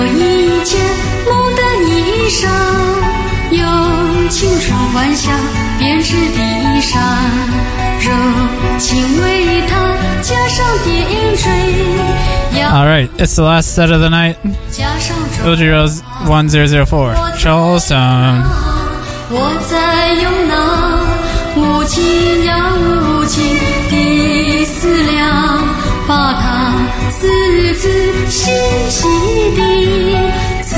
有一件梦的衣裳，有青春欢笑，便是地上，柔情为它加上点缀。All right, it's the last set of the night. 加上 Fuji Rose 1004, Charleston. 我在用那无情呀无情的思量，把它字字细细地，字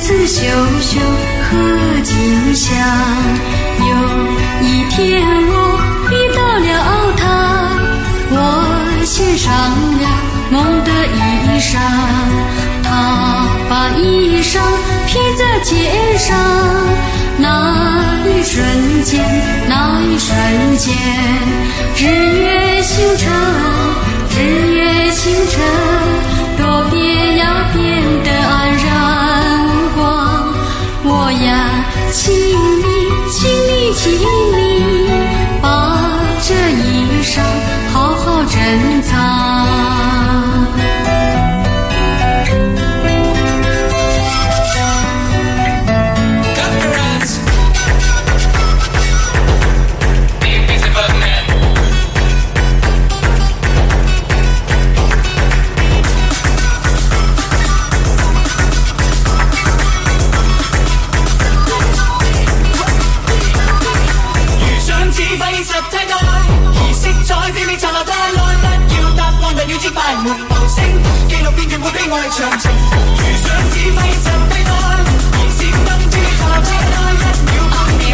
字绣绣和景象。有一天我遇到了他，我献上了梦的衣裳，他把衣裳披在肩上。那一瞬间，那一瞬间，日月星辰，日月星辰，多变呀变得黯然无光。我呀，请你，请你，请你，把这衣裳好好珍藏。爱长情如想指挥就对待点闪灯珠就炸街一秒拍变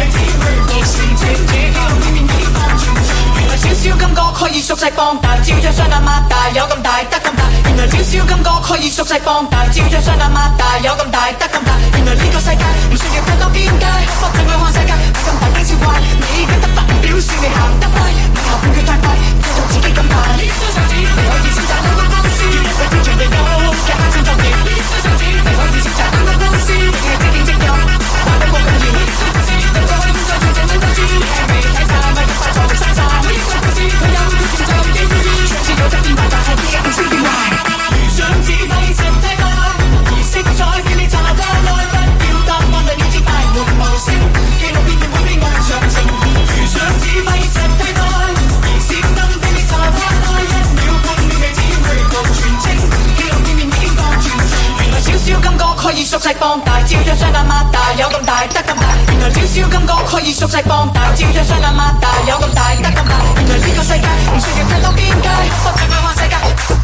面秒穿插原来小小金刚可以缩细放大招像双眼擘大有咁大得咁大原来小小金刚可以缩细放大招像双眼擘大有咁大得咁大原来呢个世界唔需要太多边界不过正去看世界不咁大惊小怪你不得不表示你行得快你好变却太快就在自己咁大你一张相纸可以超越那些大人物事叫一个天长地久 Music, music, music, 可以缩細放大，照張雙眼擘大，有咁大得咁大。原來小小金歌可以縮細放大，照張雙眼擘大，有咁大得咁大。原來呢個世界唔需要太多邊界，不准佢看世界。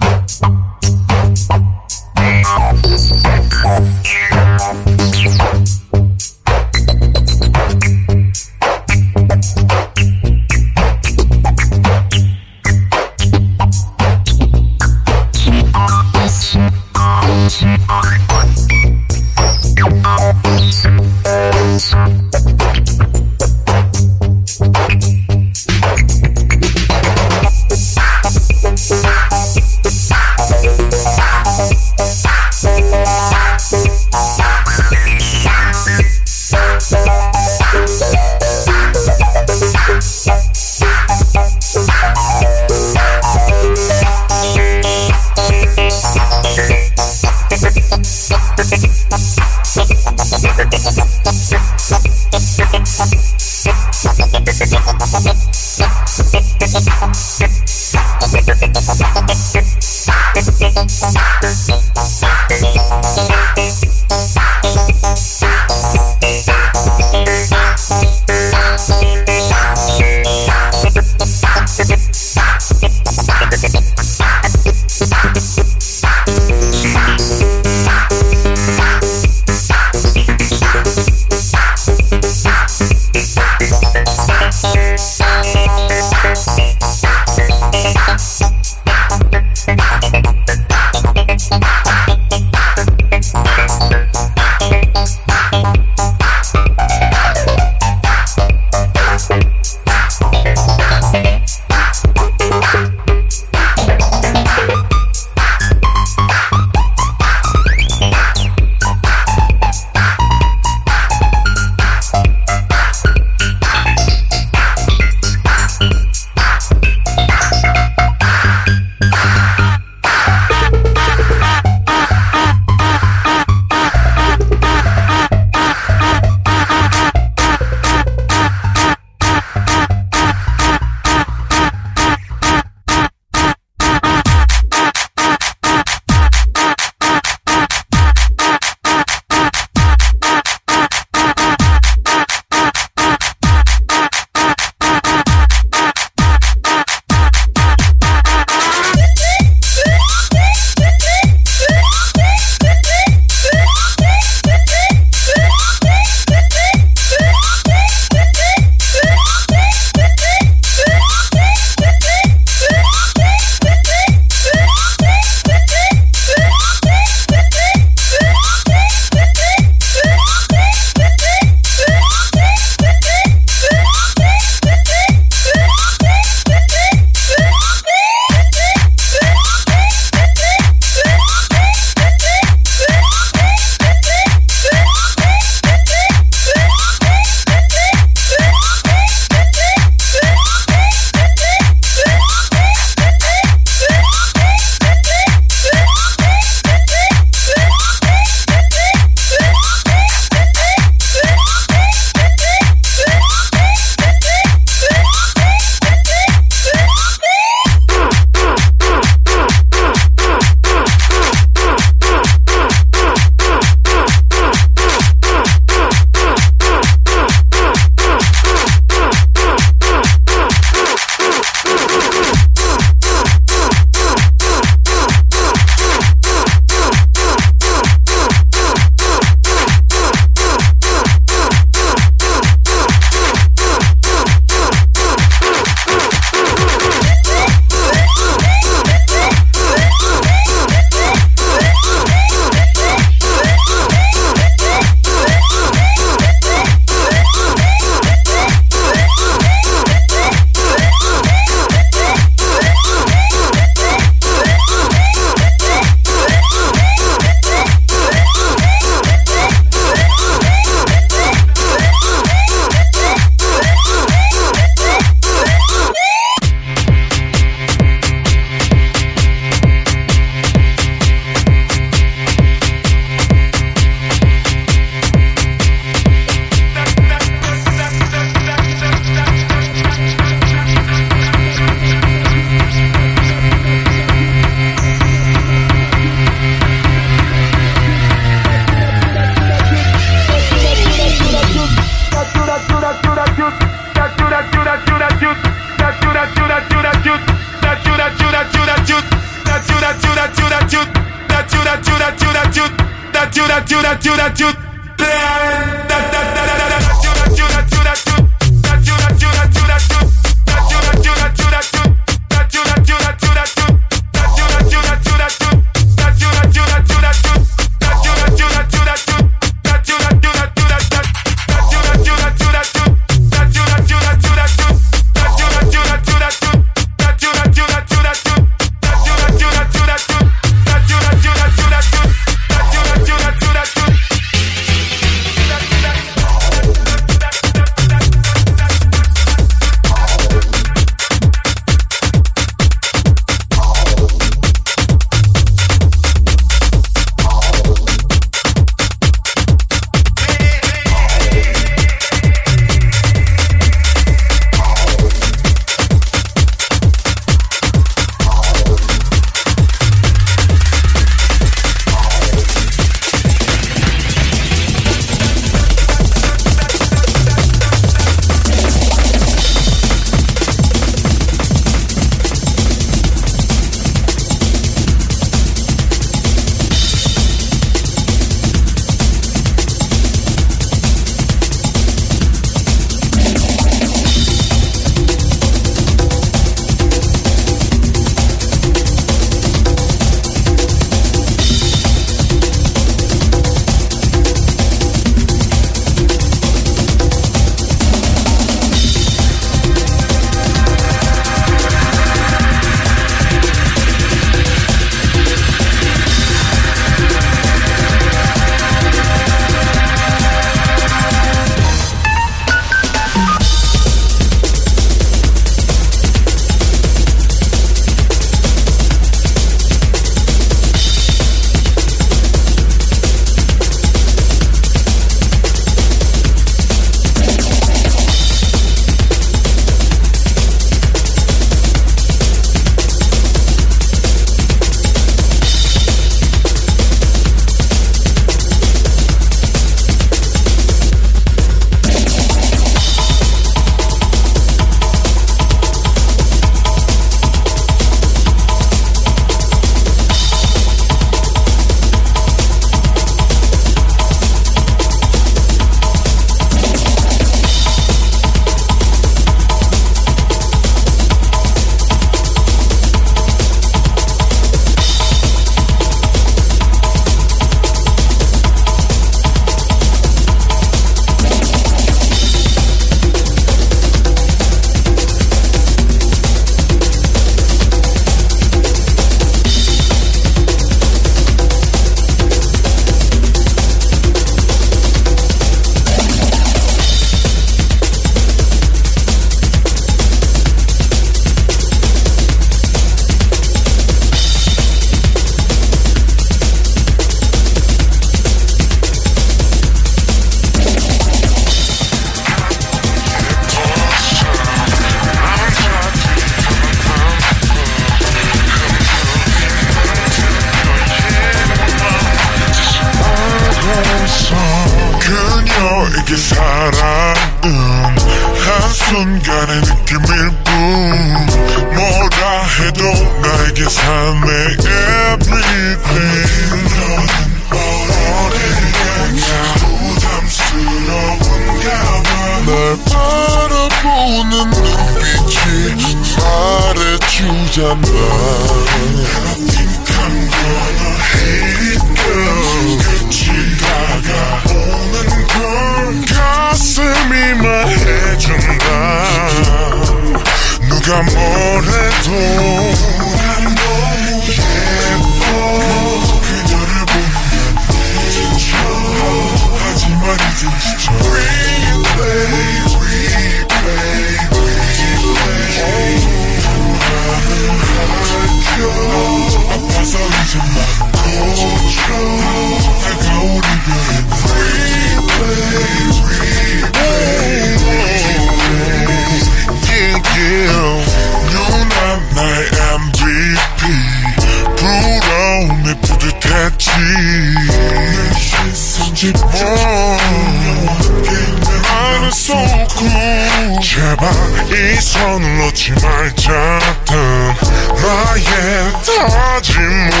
탓이 뭐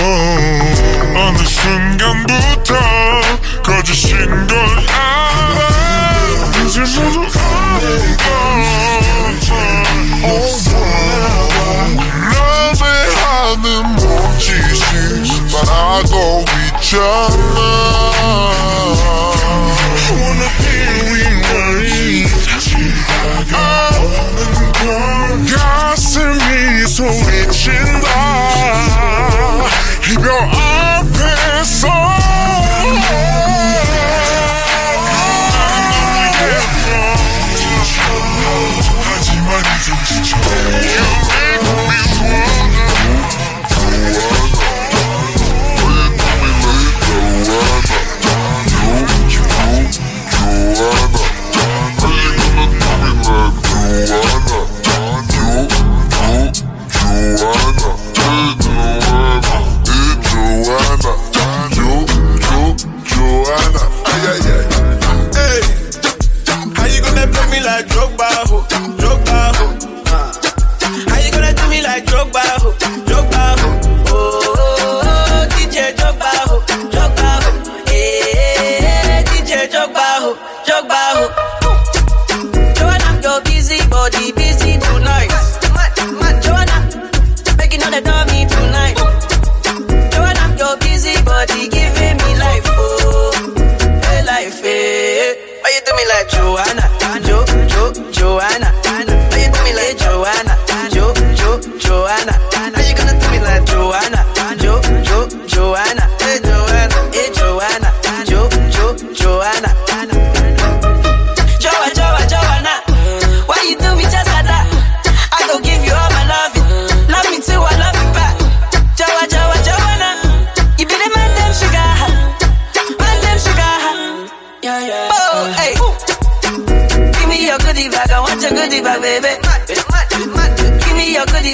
어느 순간부터 거짓인 걸 알아. 이제 모두 연애하는 몸짓이지만 알고 있잖아. 가슴이 소리친다. Keep your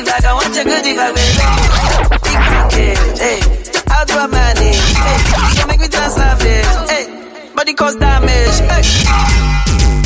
goodie I want your good bag, baby. Big pocket, hey. How do I manage? Hey, you make me dance like this. hey. Body cause damage, hey.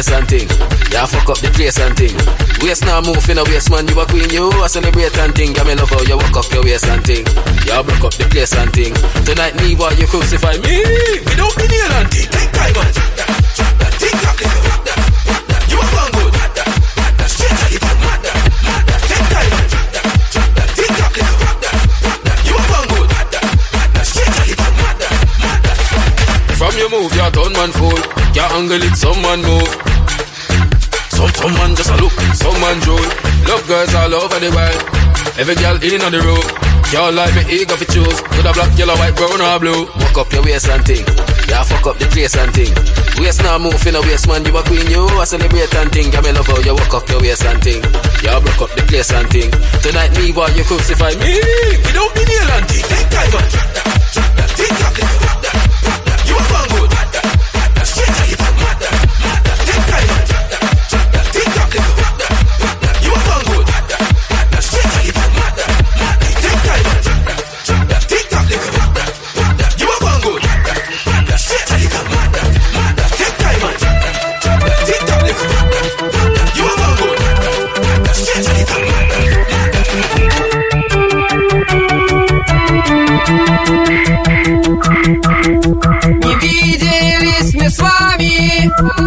Waist and thing. Yeah, fuck up the place and thing. Waist now move in a waist, man. You a queen, you a celebrate and thing. Yeah, me love how you walk up your waist and thing. Yeah, broke up the place and thing. Tonight, me, why you crucify me? Without the nail and thing. Take time, You a to. Take time, You a. From your move, your turn man fool. Your angle it, some man move. Look, some man drool. Love girls all over the world. Every girl in on the road. Y'all like me eager for choose. Could a black, yellow, white, brown or blue. Walk up your waist and thing. Yeah, fuck up the place and thing. Waist now move in a waist man, you a queen, you a celebrate and thing. Yeah, me love how you walk up your waist and thing. Yeah, broke up the place and thing. Tonight me, boy, you crucify me. Without the nail and thing. Take time, man. Tick tock, you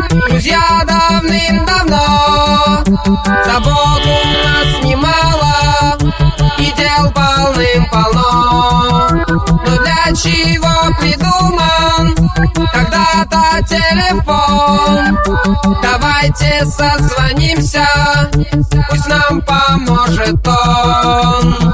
друзья, давным-давно. Забот у нас немало, и дел полным-полно. Но для чего придуман когда-то телефон? Давайте созвонимся, пусть нам поможет он.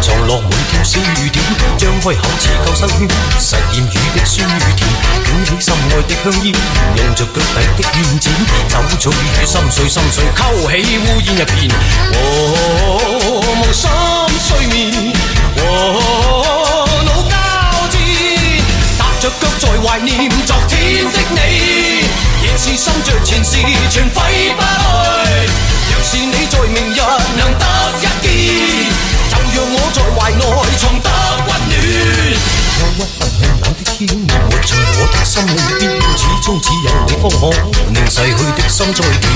藏落每条小雨點，張開口似救生圈，實驗雨的酸与甜，卷起心愛的香煙，用着腳底的軟剪，走進雨心碎心碎，勾起烏煙一片，和無心睡眠，和腦交戰，踏着腳在懷念昨天的你，夜是心着前事全挥不去。若是你在明日能得一見，就让我在怀内藏得温暖。憂鬱不向冷的天，活在我的心里边，始终只有你方可令逝去的心再甜。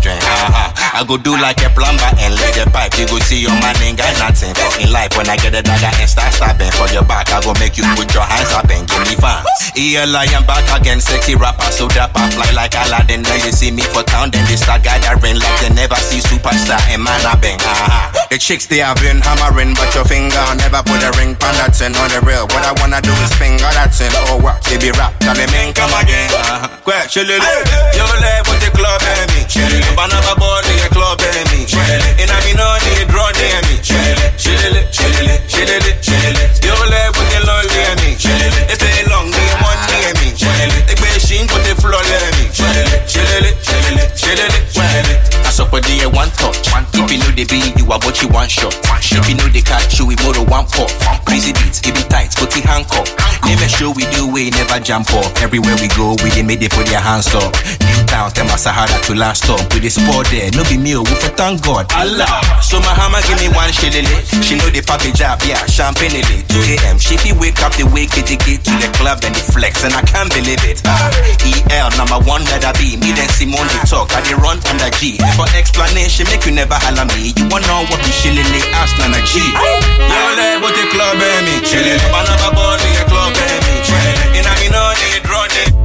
Drink uh-huh. I go do like a plumber and lay the pipe. You go see your man ain't got nothing in life, when I get a dagger and start stabbing For your back, I go make you put your hands up and give me fans ELI, I'm back again, sexy rapper So dapper, fly like Aladdin. Now you see me for town, then they start gathering Like they never see superstar and man I bang uh-huh. The chicks they have been hammering But your finger never put a ring on that thing. On the real, what I wanna do is finger that thing. Oh what, baby rap, tell me man come again uh-huh. Quick, chillin' Yo leg with the club me Chillin' Banana body, a club and me. And I mean on the draw near me. Chillin' Chillin' Chillin' Chillin' Chillin' Yo leg with the lolly and me. If they long, they want near me. Chillin' The machine put the floor near me. Chillin' Chillin' Chillin' Chillin' Chillin' I support the one touch. If you know the beat, you are what you want shot If you know the catch, you more than one pop. Crazy beats, give it tight, put the handcuff Never show we do, we never jump up. Everywhere we go, we they made it put their hands up. New town, tell my Sahara to last stop With the sport there, no be me, we for thank God. Allah, so my hammer give me one shillelagh She know the papi job, yeah, champagne it. 2 a.m. She be wake up the wake it, get to the club and the flex And I can't believe it. Ah, EL, number one that I be. Me then Simone the talk, I they run under G For explanation, make you never holler me. You wanna know what the shillelagh ask Nana G. Let what the club me. Chillin', banana body, a club and me. Chillin', and I mean on the draw the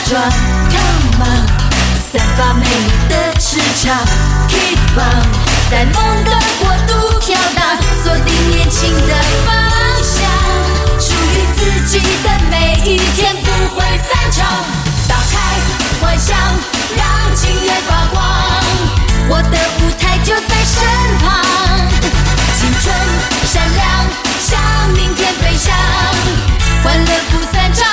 了假装，Come on，散发美丽的磁场，Keep on，在梦的国度飘荡，锁定年轻的方向。属于自己的每一天不会散场，打开幻想，让今夜发光，我的舞台就在身旁，青春闪亮，向明天飞翔，欢乐不散场，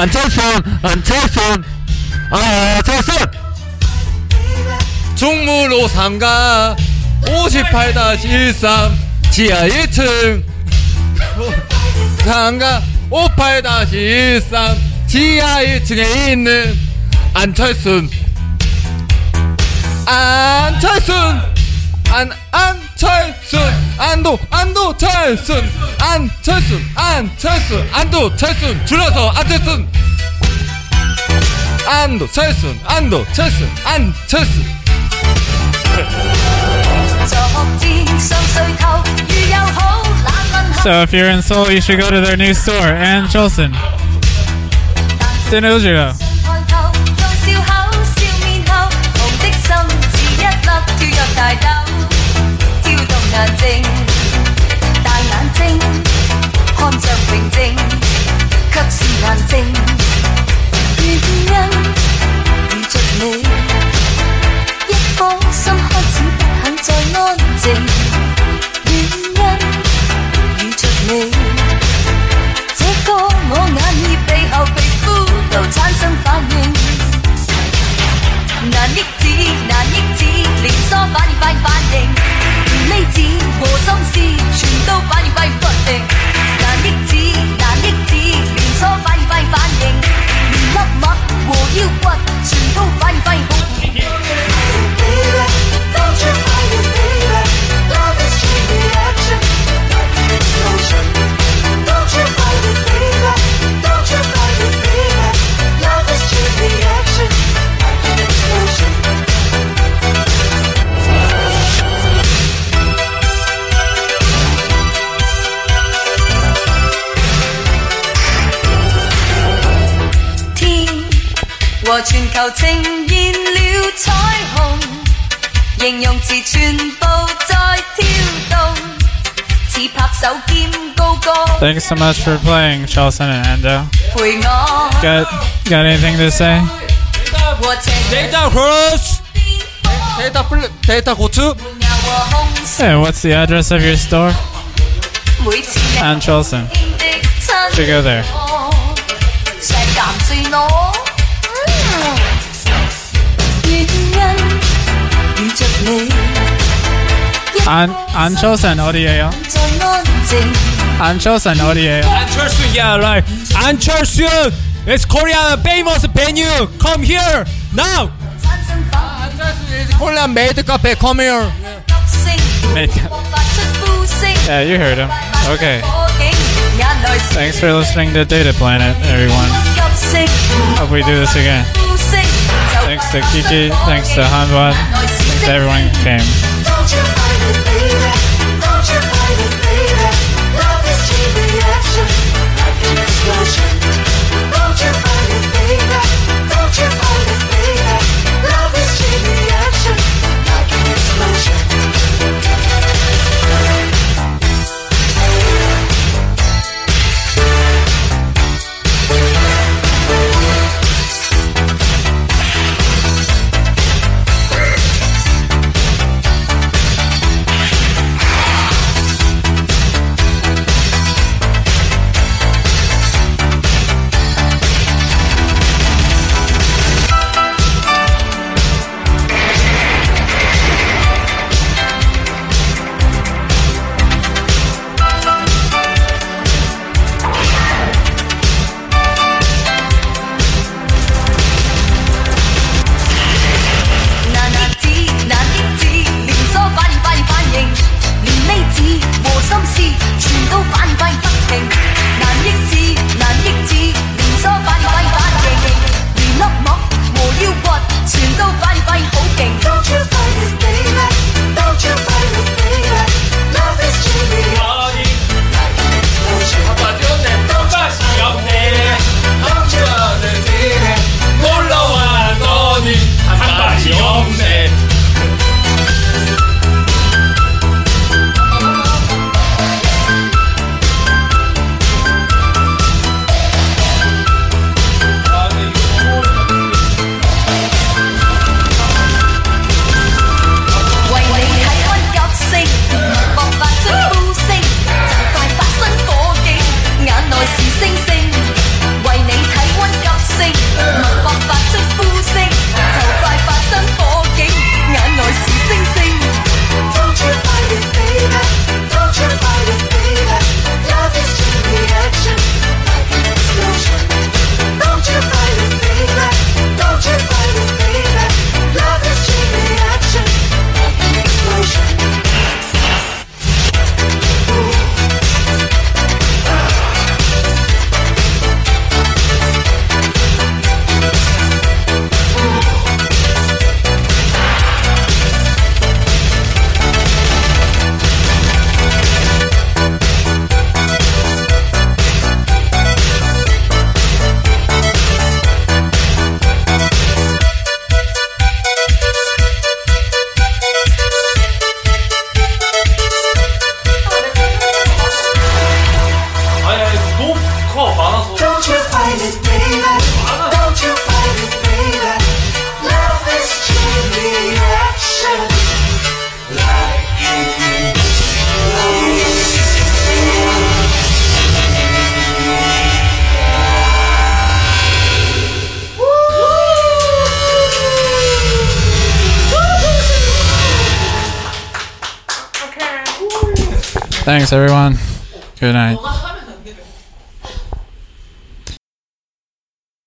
안철순 안철순. 안철순. 중무로 3가 58-13 지하 1층. 3가 58-13 지하 1층에 있는 안철순. 안철순. 안 안철순 안도 안도 철순. 안철순 안철순. 안도 철순. 줄여서 안철순. 안도 철순 안도 So if you're in Seoul, you should go to their new store, and Cholson. so much for playing, Chelsea and Endo. Got got anything to say? 데이터 크로스 데이터 플 데이터 고추 Hey, what's the address of your store? And Chelsea. To go there. 안, 안 쳐서 어디에요? 안철순 어디에요? 안철순 yeah right. 안철순 It's Korea famous venue. Come here now. 아, is Korean made cafe eh, come here. Maid Yeah you heard him. Okay. Thanks for listening to Data Planet everyone. Hope we do this again. Thanks to Kiki, thanks to Hanwan, thanks to everyone who came.